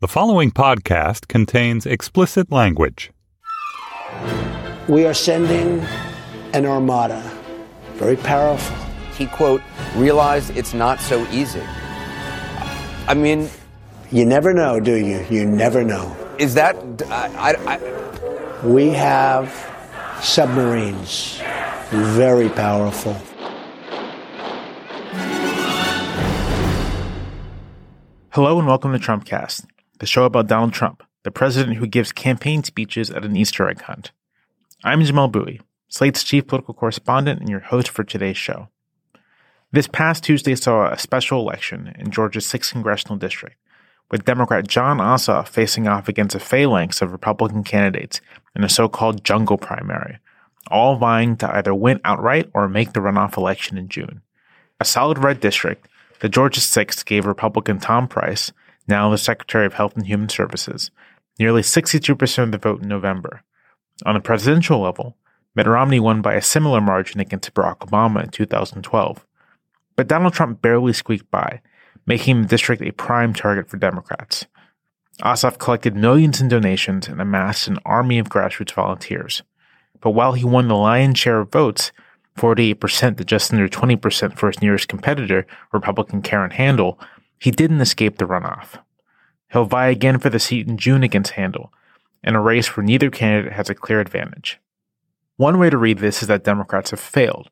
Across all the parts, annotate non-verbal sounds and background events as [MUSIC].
The following podcast contains explicit language. We are sending an armada, very powerful. He, quote, realized it's not so easy. I mean, You never know, do you? You never know. is that. I, I, I, We have submarines, very powerful. Hello and welcome to Trumpcast, the show about Donald Trump, the president who gives campaign speeches at an Easter egg hunt. I'm Jamelle Bouie, Slate's chief political correspondent and your host for today's show. This past Tuesday saw a special election in Georgia's 6th congressional district, with Democrat Jon Ossoff facing off against a phalanx of Republican candidates in a so-called jungle primary, all vying to either win outright or make the runoff election in June. A solid red district, the Georgia 6th gave Republican Tom Price, now the Secretary of Health and Human Services, nearly 62% of the vote in November. On the presidential level, Mitt Romney won by a similar margin against Barack Obama in 2012. But Donald Trump barely squeaked by, making the district a prime target for Democrats. Ossoff collected millions in donations and amassed an army of grassroots volunteers. But while he won the lion's share of votes, 48% to just under 20% for his nearest competitor, Republican Karen Handel, he didn't escape the runoff. He'll vie again for the seat in June against Handel, in a race where neither candidate has a clear advantage. One way to read this is that Democrats have failed,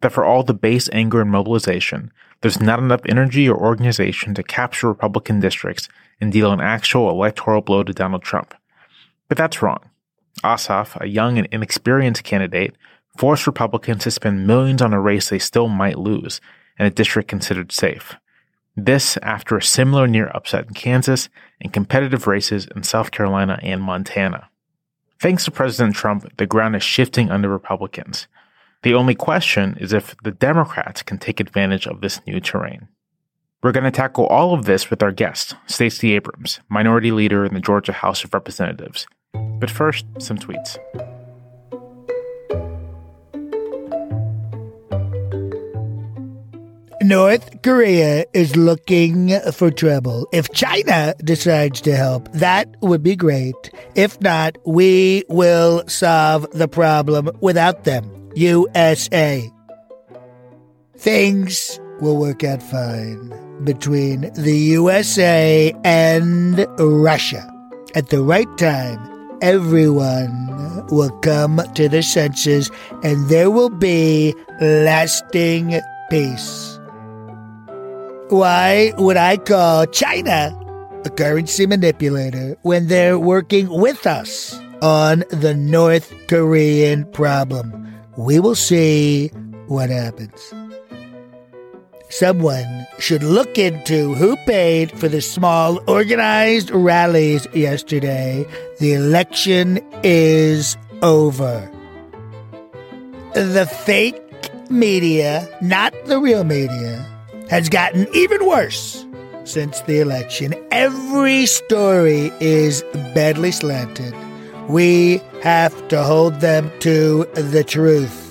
that for all the base anger and mobilization, there's not enough energy or organization to capture Republican districts and deal an actual electoral blow to Donald Trump. But that's wrong. Ossoff, a young and inexperienced candidate, forced Republicans to spend millions on a race they still might lose in a district considered safe. This after a similar near upset in Kansas and competitive races in South Carolina and Montana. Thanks to President Trump, the ground is shifting under Republicans. The only question is if the Democrats can take advantage of this new terrain. We're going to tackle all of this with our guest, Stacey Abrams, minority leader in the Georgia House of Representatives. But first, some tweets. North Korea is looking for trouble. If China decides to help, that would be great. If not, we will solve the problem without them. USA. Things will work out fine between the USA and Russia. At the right time, everyone will come to their senses and there will be lasting peace. Why would I call China a currency manipulator when they're working with us on the North Korean problem? We will see what happens. Someone should look into who paid for the small organized rallies yesterday. The election is over. The fake media, not the real media, has gotten even worse since the election. Every story is badly slanted. We have to hold them to the truth.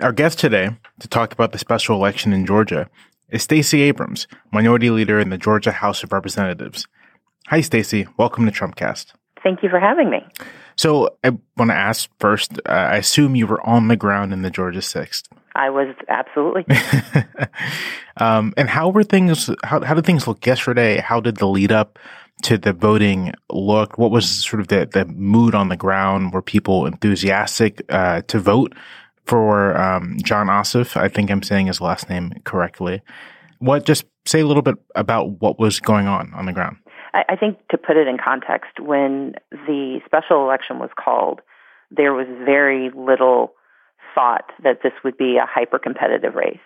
Our guest today to talk about the special election in Georgia is Stacey Abrams, minority leader in the Georgia House of Representatives. Hi, Stacey. Welcome to Trumpcast. Thank you for having me. So, I want to ask first. Uh, I assume you were on the ground in the Georgia Sixth. I was absolutely. [LAUGHS] um, and how were things? How how did things look yesterday? How did the lead up to the voting look? What was sort of the the mood on the ground? Were people enthusiastic uh, to vote for um, Jon Ossoff? I think I'm saying his last name correctly. What? Just say a little bit about what was going on on the ground. I, I think to put it in context, when the special election was called, there was very little thought that this would be a hyper competitive race.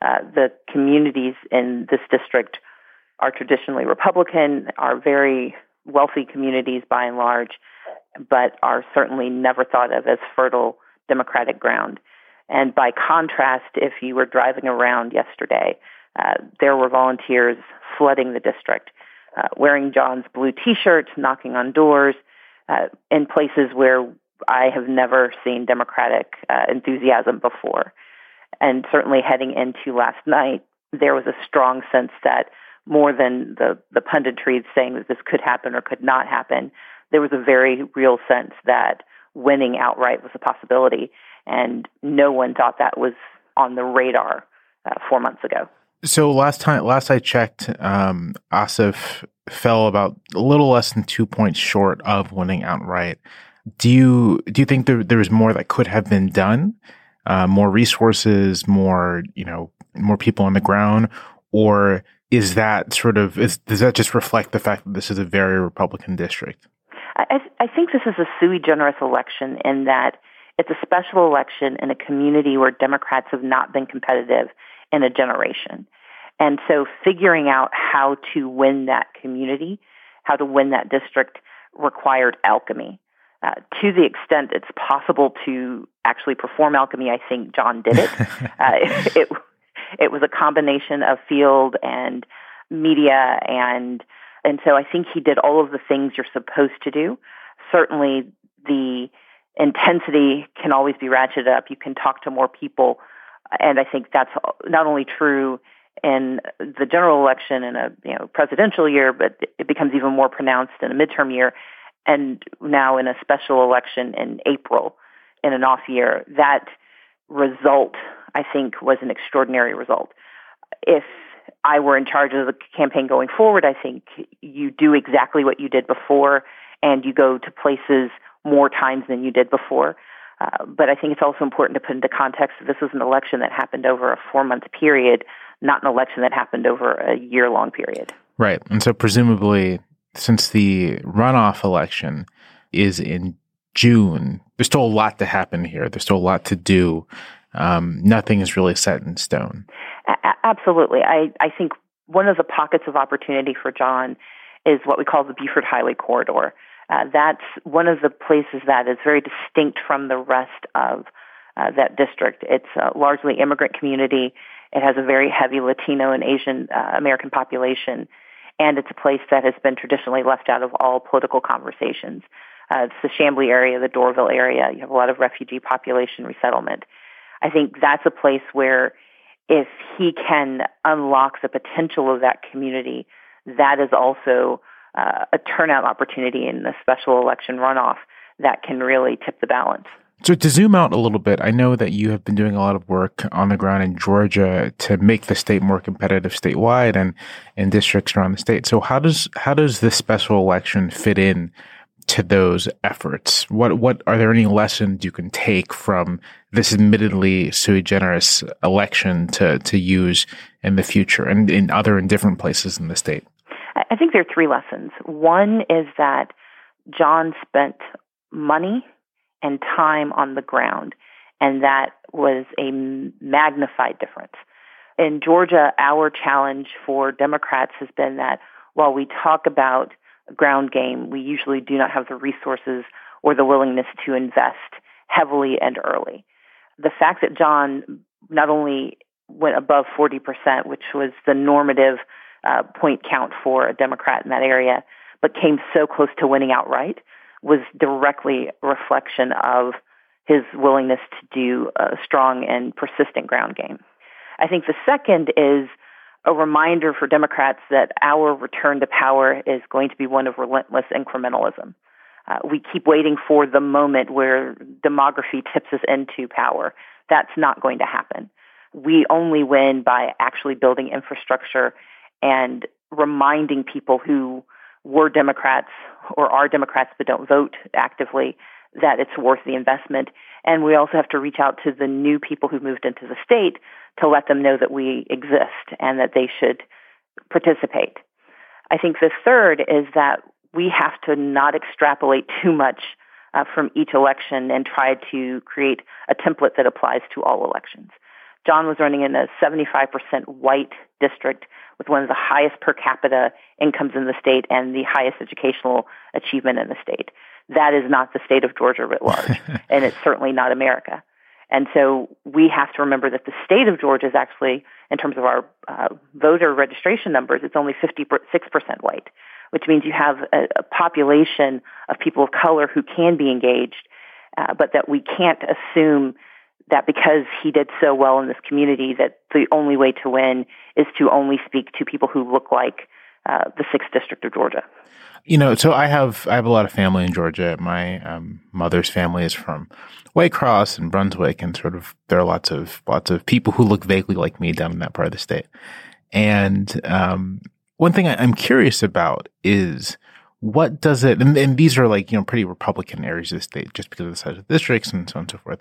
Uh, the communities in this district are traditionally Republican, are very wealthy communities by and large, but are certainly never thought of as fertile Democratic ground. And by contrast, if you were driving around yesterday, uh, there were volunteers flooding the district, uh, wearing Jon's blue T-shirts, knocking on doors, uh, in places where I have never seen Democratic uh, enthusiasm before. And certainly heading into last night, there was a strong sense that more than the, the punditry saying that this could happen or could not happen, there was a very real sense that winning outright was a possibility. And no one thought that was on the radar uh, four months ago. So last time, last I checked, um, Ossoff fell about a little less than two points short of winning outright. Do you do you think there there was more that could have been done, uh, more resources, more you know, more people on the ground, or is that sort of is, does that just reflect the fact that this is a very Republican district? I, I think this is a sui generis election in that it's a special election in a community where Democrats have not been competitive in a generation. And so figuring out how to win that community, how to win that district required alchemy. Uh, to the extent it's possible to actually perform alchemy, I think Jon did it. [LAUGHS] uh, [LAUGHS] it, it was a combination of field and media and and so I think he did all of the things you're supposed to do. Certainly the intensity can always be ratcheted up. You can talk to more people and I think that's not only true in the general election in a you know presidential year, but it becomes even more pronounced in a midterm year, and now in a special election in April in an off year. That result, I think, was an extraordinary result. If I were in charge of the campaign going forward, I think you do exactly what you did before, and you go to places more times than you did before. Uh, but I think it's also important to put into context that this was an election that happened over a four month period, not an election that happened over a year long period. Right. And so, presumably, since the runoff election is in June, there's still a lot to happen here. There's still a lot to do. Um, nothing is really set in stone. A- absolutely. I, I think one of the pockets of opportunity for Jon is what we call the Buford Highway Corridor. Uh, that's one of the places that is very distinct from the rest of uh, that district. It's a largely immigrant community. It has a very heavy Latino and Asian uh, American population, and it's a place that has been traditionally left out of all political conversations. Uh, it's the Chamblee area, the Doraville area. You have a lot of refugee population resettlement. I think that's a place where if he can unlock the potential of that community, that is also uh, a turnout opportunity in the special election runoff that can really tip the balance. So to zoom out a little bit, I know that you have been doing a lot of work on the ground in Georgia to make the state more competitive statewide and in districts around the state. So how does how does this special election fit in to those efforts? What what are there any lessons you can take from this admittedly sui generis election to to use in the future and in other in different places in the state? I think there are three lessons. One is that Jon spent money and time on the ground, and that was a magnified difference. In Georgia, our challenge for Democrats has been that while we talk about ground game, we usually do not have the resources or the willingness to invest heavily and early. The fact that Jon not only went above 40%, which was the normative uh, point count for a Democrat in that area, but came so close to winning outright was directly a reflection of his willingness to do a strong and persistent ground game. I think the second is a reminder for Democrats that our return to power is going to be one of relentless incrementalism. Uh, we keep waiting for the moment where demography tips us into power. That's not going to happen. We only win by actually building infrastructure and reminding people who were Democrats or are Democrats but don't vote actively that it's worth the investment. And we also have to reach out to the new people who moved into the state to let them know that we exist and that they should participate. I think the third is that we have to not extrapolate too much uh, from each election and try to create a template that applies to all elections. Jon was running in a 75% white district with one of the highest per capita incomes in the state and the highest educational achievement in the state. That is not the state of Georgia writ large, [LAUGHS] and it's certainly not America. And so we have to remember that the state of Georgia is actually, in terms of our uh, voter registration numbers, it's only 56% white, which means you have a, a population of people of color who can be engaged, uh, but that we can't assume that because he did so well in this community that the only way to win is to only speak to people who look like uh, the sixth district of Georgia. You know, so I have I have a lot of family in Georgia. My um, mother's family is from Waycross and Brunswick, and sort of there are lots of lots of people who look vaguely like me down in that part of the state. And um, one thing I, am curious about is what does it? And, and, these are like you know pretty Republican areas of the state, just because of the size of the districts and so on and so forth.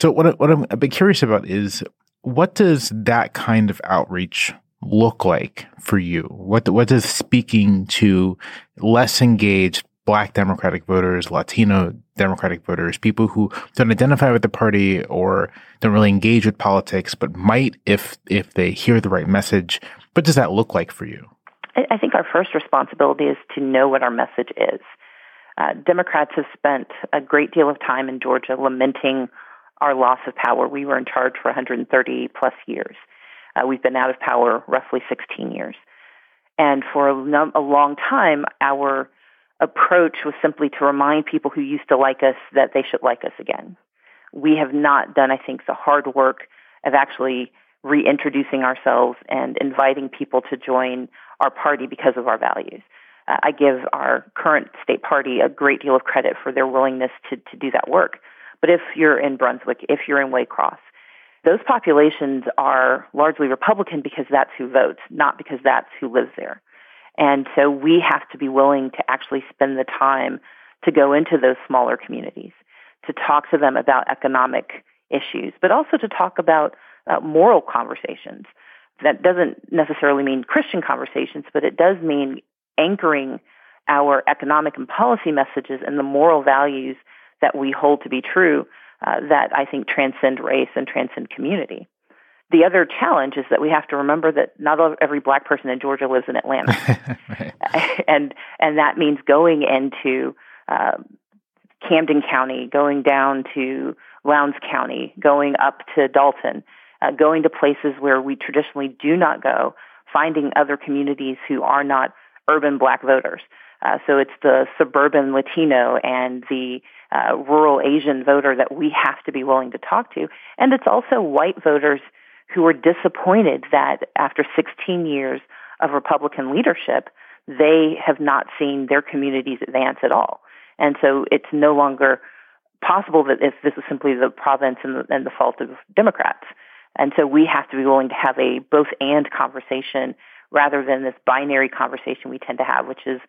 So what what I'm a bit curious about is what does that kind of outreach look like for you? What what does speaking to less engaged Black Democratic voters, Latino Democratic voters, people who don't identify with the party or don't really engage with politics, but might if if they hear the right message. What does that look like for you? I think our first responsibility is to know what our message is. Uh, Democrats have spent a great deal of time in Georgia lamenting our loss of power. We were in charge for 130 plus years. Uh, we've been out of power roughly 16 years. And for a, num- a long time, our approach was simply to remind people who used to like us that they should like us again. We have not done, I think, the hard work of actually reintroducing ourselves and inviting people to join our party because of our values. Uh, I give our current state party a great deal of credit for their willingness to, to do that work. But if you're in Brunswick, if you're in Waycross, those populations are largely Republican because that's who votes, not because that's who lives there. And so we have to be willing to actually spend the time to go into those smaller communities, to talk to them about economic issues, but also to talk about uh, moral conversations. That doesn't necessarily mean Christian conversations, but it does mean anchoring our economic and policy messages and the moral values that we hold to be true uh, that I think transcend race and transcend community. The other challenge is that we have to remember that not every black person in Georgia lives in Atlanta, [LAUGHS] right. [LAUGHS] and and that means going into uh, Camden County, going down to Lowndes County, going up to Dalton, uh, going to places where we traditionally do not go, finding other communities who are not urban black voters. Uh, so it's the suburban Latino and the uh, rural Asian voter that we have to be willing to talk to. And it's also white voters who are disappointed that after 16 years of Republican leadership, they have not seen their communities advance at all. And so it's no longer possible that if this is simply the province and the, and the fault of Democrats. And so we have to be willing to have a both and conversation rather than this binary conversation we tend to have, which is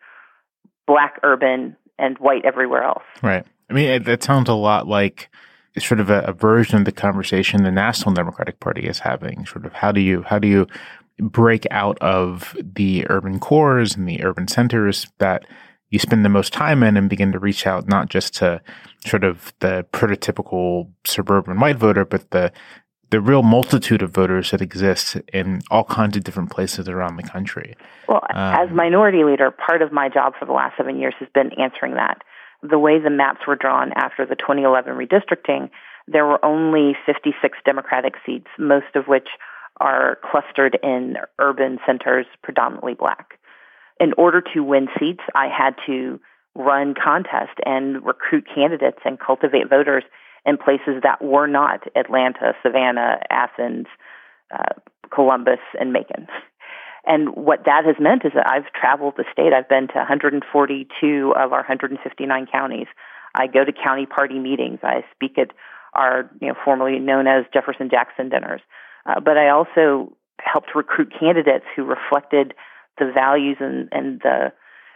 black urban and white everywhere else. Right. I mean, that sounds a lot like sort of a, a, version of the conversation the National Democratic Party is having. Sort of how do you how do you break out of the urban cores and the urban centers that you spend the most time in and begin to reach out not just to sort of the prototypical suburban white voter, but the the real multitude of voters that exist in all kinds of different places around the country. Well, um, as minority leader, part of my job for the last seven years has been answering that. The way the maps were drawn after the 2011 redistricting, there were only 56 Democratic seats, most of which are clustered in urban centers, predominantly black. In order to win seats, I had to run contests and recruit candidates and cultivate voters in places that were not Atlanta, Savannah, Athens, uh, Columbus, and Macon. And what that has meant is that I've traveled the state. I've been to 142 of our 159 counties. I go to county party meetings. I speak at our, you know, formerly known as Jefferson Jackson dinners. Uh, but I also helped recruit candidates who reflected the values and, and the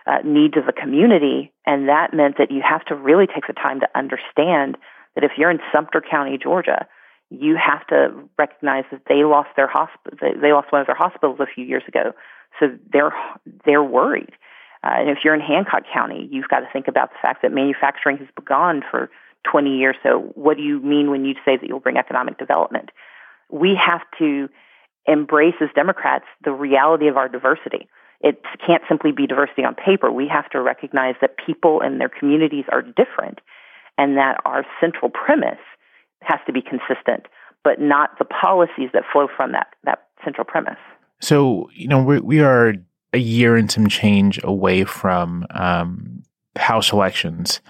uh, needs of the community. And that meant that you have to really take the time to understand that if you're in Sumter County, Georgia, you have to recognize that they lost their hospital. They lost one of their hospitals a few years ago, so they're they're worried. Uh, and if you're in Hancock County, you've got to think about the fact that manufacturing has begun for 20 years. So, what do you mean when you say that you'll bring economic development? We have to embrace as Democrats the reality of our diversity. It can't simply be diversity on paper. We have to recognize that people and their communities are different and that our central premise has to be consistent, but not the policies that flow from that, that central premise. So, you know, we, we are a year and some change away from um, House elections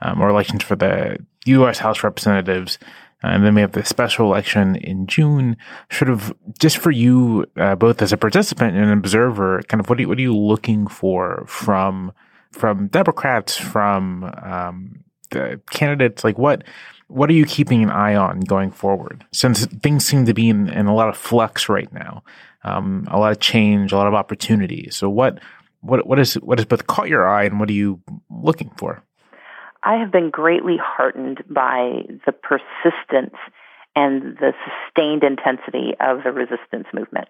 um, or elections for the U.S. House Representatives. And then we have the special election in June. Sort of just for you, uh, both as a participant and an observer, kind of what are what are you looking for from from Democrats, from um, the candidates? Like what what are you keeping an eye on going forward? Since things seem to be in, in a lot of flux right now, um, a lot of change, a lot of opportunity. So what what what is what has both caught your eye, and what are you looking for? I have been greatly heartened by the persistence and the sustained intensity of the resistance movement.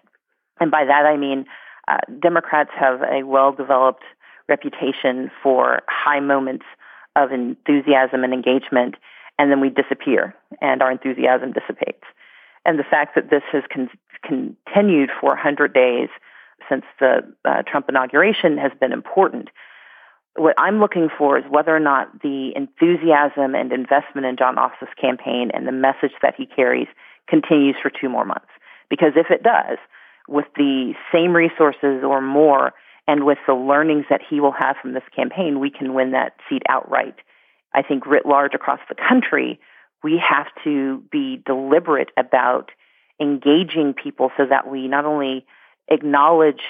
And by that I mean uh, Democrats have a well developed reputation for high moments of enthusiasm and engagement, and then we disappear and our enthusiasm dissipates. And the fact that this has con- continued for 100 days since the uh, Trump inauguration has been important what I'm looking for is whether or not the enthusiasm and investment in Jon Ossoff's campaign and the message that he carries continues for two more months. Because if it does, with the same resources or more, and with the learnings that he will have from this campaign, we can win that seat outright. I think writ large across the country, we have to be deliberate about engaging people so that we not only acknowledge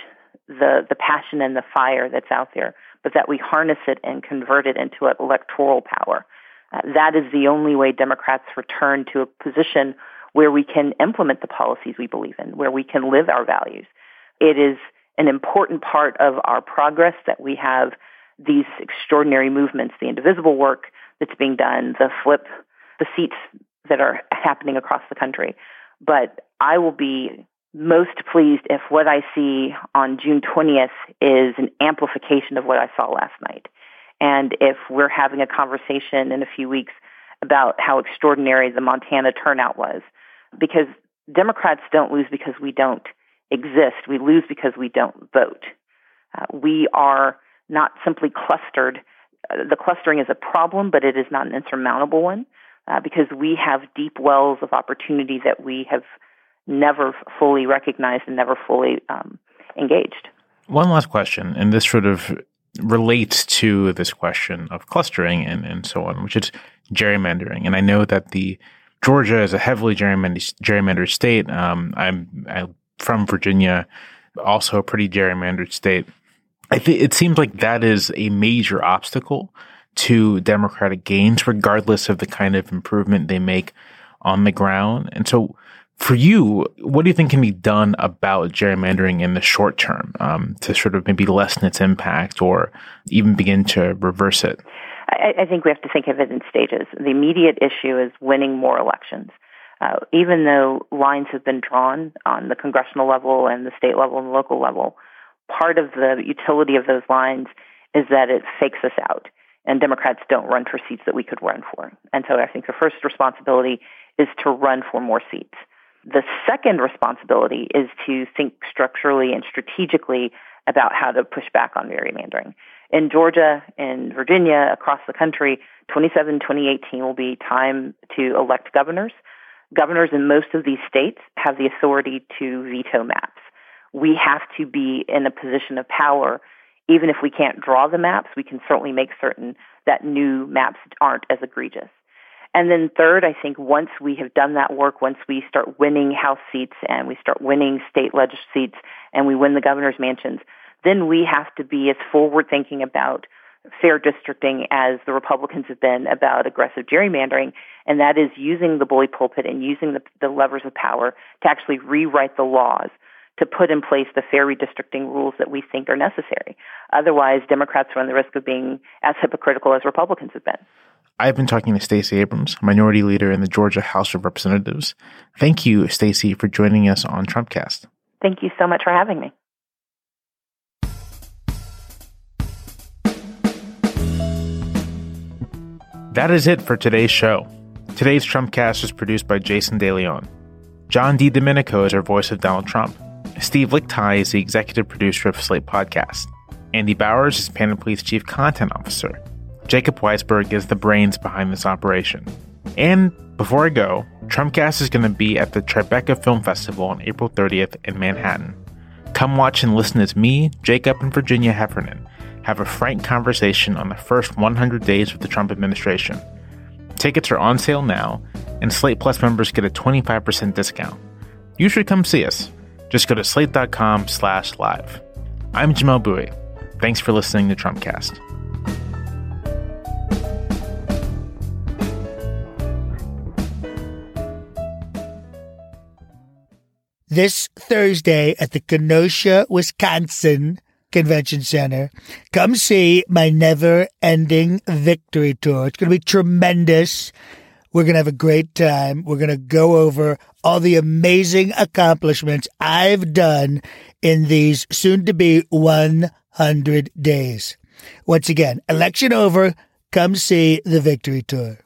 the, the passion and the fire that's out there, but that we harness it and convert it into electoral power. Uh, that is the only way Democrats return to a position where we can implement the policies we believe in, where we can live our values. It is an important part of our progress that we have these extraordinary movements, the indivisible work that's being done, the flip, the seats that are happening across the country. But I will be most pleased if what I see on June 20th is an amplification of what I saw last night. And if we're having a conversation in a few weeks about how extraordinary the Montana turnout was, because Democrats don't lose because we don't exist. We lose because we don't vote. Uh, we are not simply clustered. Uh, the clustering is a problem, but it is not an insurmountable one uh, because we have deep wells of opportunity that we have never fully recognized and never fully um, engaged. One last question, and this sort of relates to this question of clustering and, and so on, which is gerrymandering. And I know that the Georgia is a heavily gerrymandered, gerrymandered state. Um, I'm, I'm from Virginia, also a pretty gerrymandered state. I think it seems like that is a major obstacle to democratic gains, regardless of the kind of improvement they make on the ground. And so, for you, what do you think can be done about gerrymandering in the short term um, to sort of maybe lessen its impact or even begin to reverse it? I, I, think we have to think of it in stages. The immediate issue is winning more elections. Uh, even though lines have been drawn on the congressional level and the state level and local level, part of the utility of those lines is that it fakes us out. And Democrats don't run for seats that we could run for. And so I think the first responsibility is to run for more seats. The second responsibility is to think structurally and strategically about how to push back on gerrymandering. In Georgia, in Virginia, across the country, 27, 2018 will be time to elect governors. Governors in most of these states have the authority to veto maps. We have to be in a position of power. Even if we can't draw the maps, we can certainly make certain that new maps aren't as egregious. And then third, I think once we have done that work, once we start winning House seats and we start winning state legislative seats and we win the governor's mansions, then we have to be as forward thinking about fair districting as the Republicans have been about aggressive gerrymandering, and that is using the bully pulpit and using the, the levers of power to actually rewrite the laws to put in place the fair redistricting rules that we think are necessary. Otherwise, Democrats run the risk of being as hypocritical as Republicans have been. I've been talking to Stacey Abrams, minority leader in the Georgia House of Representatives. Thank you, Stacey, for joining us on Trumpcast. Thank you so much for having me. That is it for today's show. Today's Trumpcast was produced by Jason DeLeon. John DiDomenico is our voice of Donald Trump. Steve Lickteig is the executive producer of Slate Podcast. Andy Bowers is Panoply's chief content officer. Jacob Weisberg is the brains behind this operation. And before I go, Trumpcast is going to be at the Tribeca Film Festival on April 30th in Manhattan. Come watch and listen as me, Jacob, and Virginia Heffernan have a frank conversation on the first 100 days of the Trump administration. Tickets are on sale now, and Slate Plus members get a 25% discount. You should come see us. Just go to slate.com slash live. I'm Jamelle Bouie. Thanks for listening to Trumpcast. This Thursday at the Kenosha, Wisconsin Convention Center. Come see my never ending victory tour. It's going to be tremendous. We're going to have a great time. We're going to go over all the amazing accomplishments I've done in these soon to be 100 days. Once again, election over. Come see the victory tour.